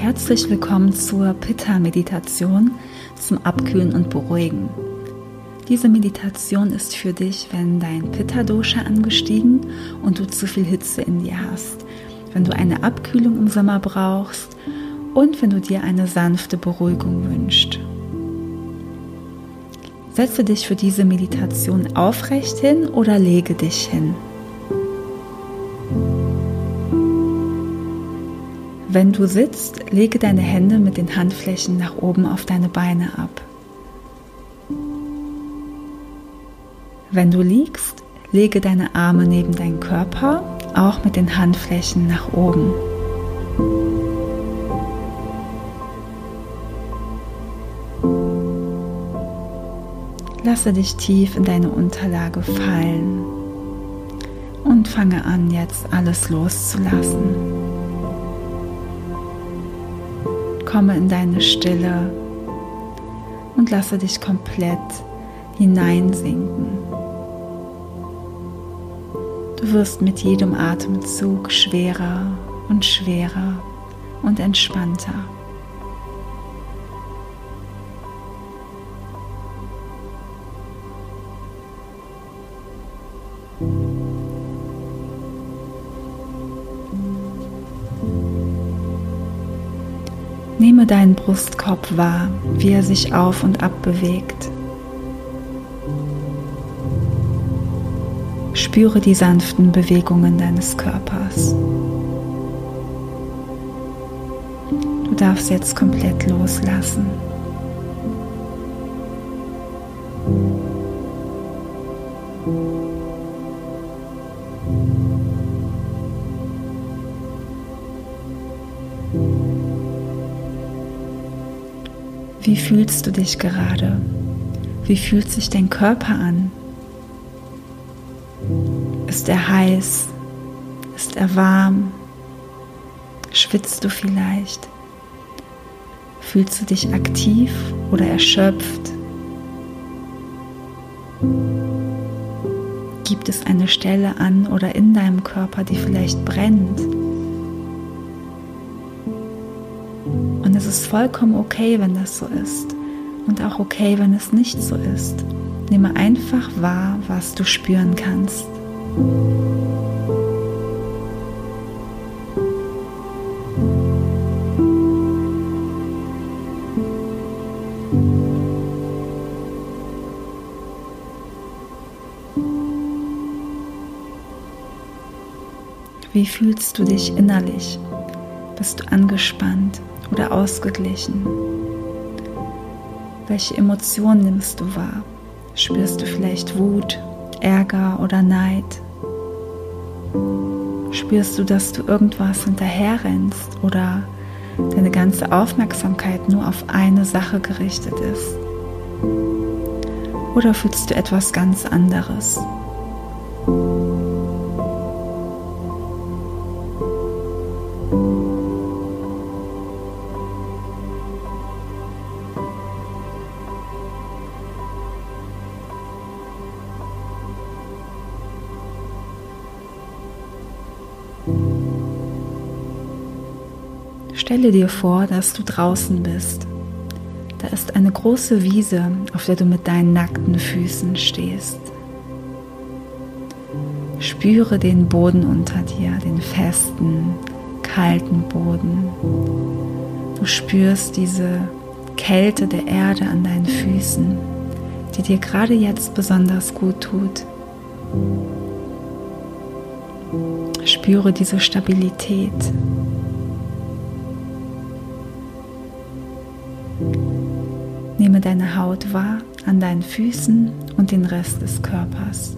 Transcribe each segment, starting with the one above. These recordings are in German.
Herzlich willkommen zur Pitta-Meditation zum Abkühlen und Beruhigen. Diese Meditation ist für dich, wenn dein Pitta-Dosha angestiegen und du zu viel Hitze in dir hast, wenn du eine Abkühlung im Sommer brauchst und wenn du dir eine sanfte Beruhigung wünschst. Setze dich für diese Meditation aufrecht hin oder lege dich hin. Wenn du sitzt, lege deine Hände mit den Handflächen nach oben auf deine Beine ab. Wenn du liegst, lege deine Arme neben deinen Körper, auch mit den Handflächen nach oben. Lasse dich tief in deine Unterlage fallen und fange an, jetzt alles loszulassen. Komme in deine Stille und lasse dich komplett hineinsinken. Du wirst mit jedem Atemzug schwerer und schwerer und entspannter. Nehme deinen Brustkorb wahr, wie er sich auf und ab bewegt. Spüre die sanften Bewegungen deines Körpers. Du darfst jetzt komplett loslassen. Fühlst du dich gerade? Wie fühlt sich dein Körper an? Ist er heiß? Ist er warm? Schwitzt du vielleicht? Fühlst du dich aktiv oder erschöpft? Gibt es eine Stelle an oder in deinem Körper, die vielleicht brennt? Ist vollkommen okay, wenn das so ist. Und auch okay, wenn es nicht so ist. Nehme einfach wahr, was du spüren kannst. Wie fühlst du dich innerlich? Bist du angespannt? Oder ausgeglichen? Welche Emotionen nimmst du wahr? Spürst du vielleicht Wut, Ärger oder Neid? Spürst du, dass du irgendwas hinterherrennst oder deine ganze Aufmerksamkeit nur auf eine Sache gerichtet ist? Oder fühlst du etwas ganz anderes? Stelle dir vor, dass du draußen bist. Da ist eine große Wiese, auf der du mit deinen nackten Füßen stehst. Spüre den Boden unter dir, den festen, kalten Boden. Du spürst diese Kälte der Erde an deinen Füßen, die dir gerade jetzt besonders gut tut. Spüre diese Stabilität, Nehme deine Haut wahr an deinen Füßen und den Rest des Körpers.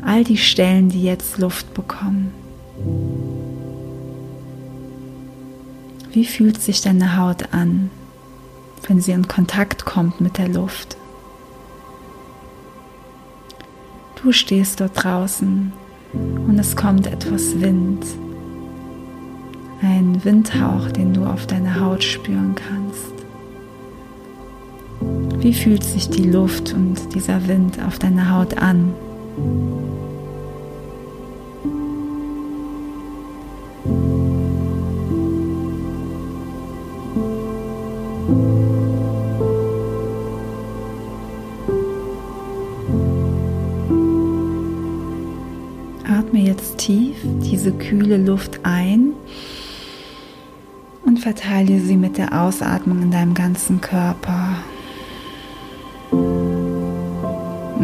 All die Stellen, die jetzt Luft bekommen. Wie fühlt sich deine Haut an, wenn sie in Kontakt kommt mit der Luft? Du stehst dort draußen und es kommt etwas Wind. Ein Windhauch, den du auf deiner Haut spüren kannst. Wie fühlt sich die Luft und dieser Wind auf deiner Haut an? Atme jetzt tief diese kühle Luft ein und verteile sie mit der Ausatmung in deinem ganzen Körper.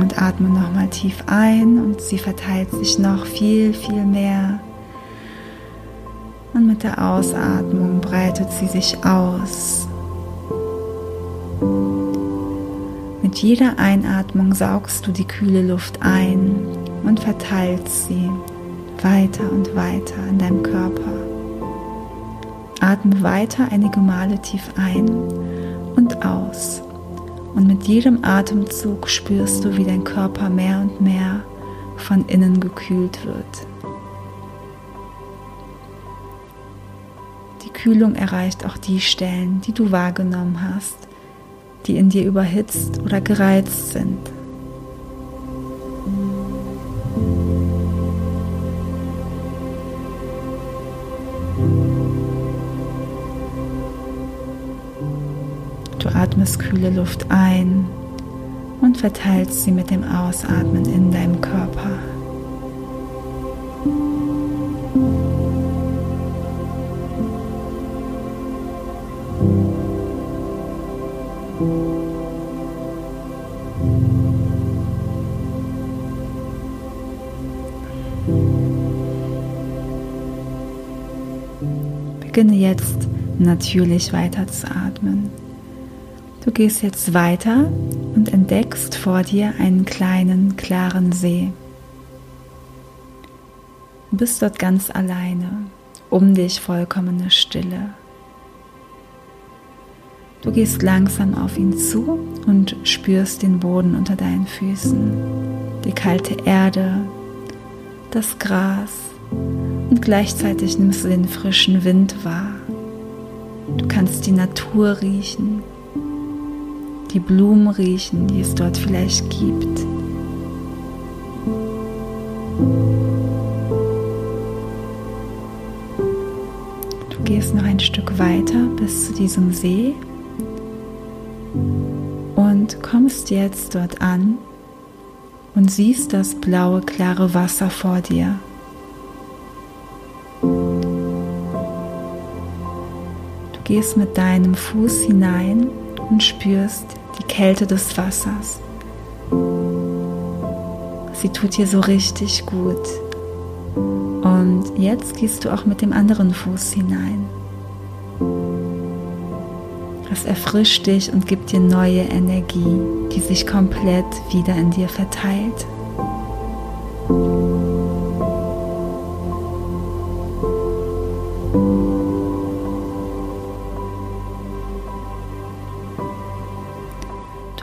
Und atme nochmal tief ein und sie verteilt sich noch viel, viel mehr. Und mit der Ausatmung breitet sie sich aus. Mit jeder Einatmung saugst du die kühle Luft ein und verteilst sie weiter und weiter in deinem Körper. Atme weiter einige Male tief ein und aus. Und mit jedem Atemzug spürst du, wie dein Körper mehr und mehr von innen gekühlt wird. Die Kühlung erreicht auch die Stellen, die du wahrgenommen hast, die in dir überhitzt oder gereizt sind. Atmest kühle Luft ein und verteilst sie mit dem Ausatmen in deinem Körper. Beginne jetzt natürlich weiter zu atmen. Du gehst jetzt weiter und entdeckst vor dir einen kleinen, klaren See. Du bist dort ganz alleine, um dich vollkommene Stille. Du gehst langsam auf ihn zu und spürst den Boden unter deinen Füßen, die kalte Erde, das Gras und gleichzeitig nimmst du den frischen Wind wahr. Du kannst die Natur riechen die Blumen riechen, die es dort vielleicht gibt. Du gehst noch ein Stück weiter bis zu diesem See und kommst jetzt dort an und siehst das blaue, klare Wasser vor dir. Du gehst mit deinem Fuß hinein und spürst die Kälte des Wassers. Sie tut dir so richtig gut. Und jetzt gehst du auch mit dem anderen Fuß hinein. Das erfrischt dich und gibt dir neue Energie, die sich komplett wieder in dir verteilt.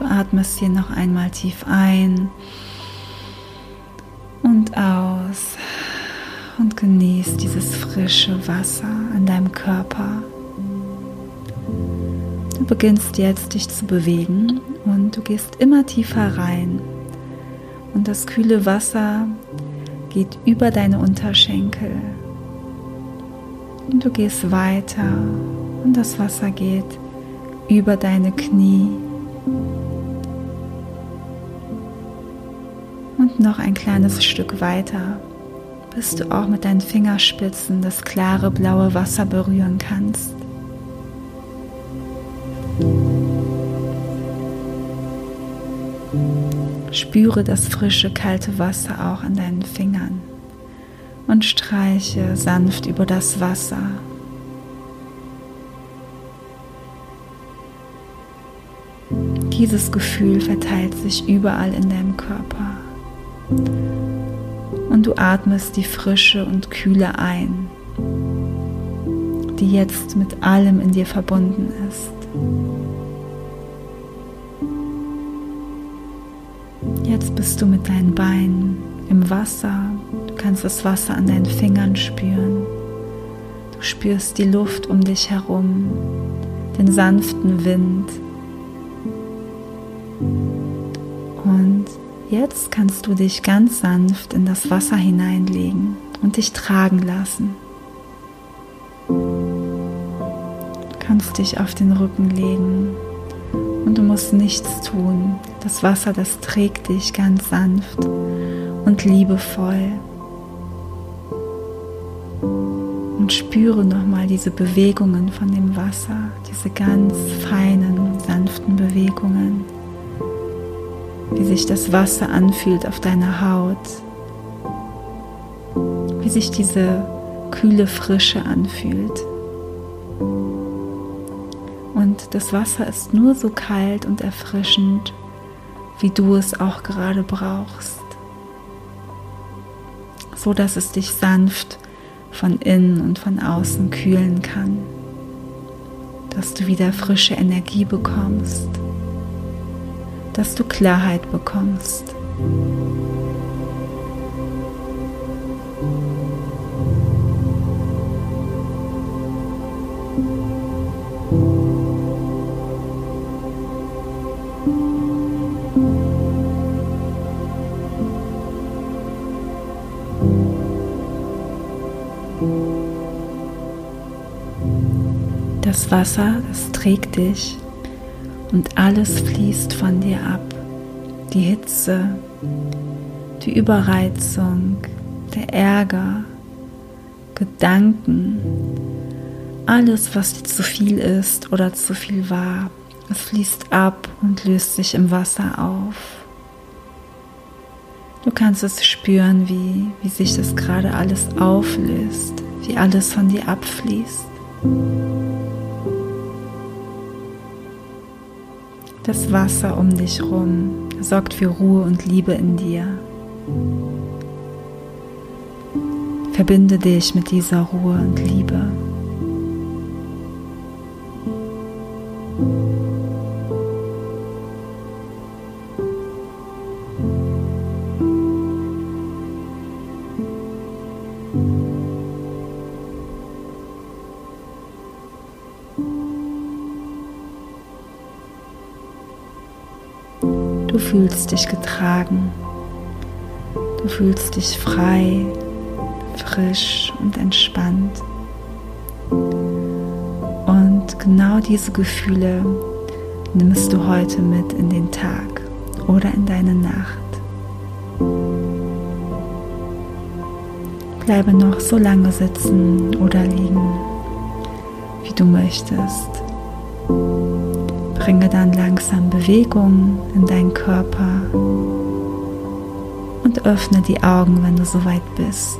Atmest hier noch einmal tief ein und aus und genießt dieses frische Wasser an deinem Körper. Du beginnst jetzt dich zu bewegen und du gehst immer tiefer rein. Und das kühle Wasser geht über deine Unterschenkel. Und du gehst weiter und das Wasser geht über deine Knie Und noch ein kleines Stück weiter, bis du auch mit deinen Fingerspitzen das klare blaue Wasser berühren kannst. Spüre das frische, kalte Wasser auch an deinen Fingern und streiche sanft über das Wasser. Dieses Gefühl verteilt sich überall in deinem Körper und du atmest die Frische und Kühle ein, die jetzt mit allem in dir verbunden ist. Jetzt bist du mit deinen Beinen im Wasser. Du kannst das Wasser an deinen Fingern spüren. Du spürst die Luft um dich herum, den sanften Wind. Jetzt kannst du dich ganz sanft in das Wasser hineinlegen und dich tragen lassen. Du kannst dich auf den Rücken legen und du musst nichts tun. Das Wasser, das trägt dich ganz sanft und liebevoll. Und spüre nochmal diese Bewegungen von dem Wasser, diese ganz feinen, sanften Bewegungen, wie sich das Wasser anfühlt auf deiner Haut, wie sich diese kühle Frische anfühlt. Und das Wasser ist nur so kalt und erfrischend, wie du es auch gerade brauchst, so dass es dich sanft von innen und von außen kühlen kann, dass du wieder frische Energie bekommst, dass du Klarheit bekommst. Das Wasser, das trägt dich und alles fließt von dir ab. Die Hitze, die Überreizung, der Ärger, Gedanken, alles, was zu viel ist oder zu viel war, es fließt ab und löst sich im Wasser auf. Du kannst es spüren, wie, wie sich das gerade alles auflöst, wie alles von dir abfließt. Das Wasser um dich herum sorgt für Ruhe und Liebe in dir. Verbinde dich mit dieser Ruhe und Liebe. Du fühlst dich getragen. Du fühlst dich frei, frisch und entspannt. Und genau diese Gefühle nimmst du heute mit in den Tag oder in deine Nacht. Bleibe noch so lange sitzen oder liegen, wie du möchtest. Bringe dann langsam Bewegung in deinen Körper und öffne die Augen, wenn du soweit bist.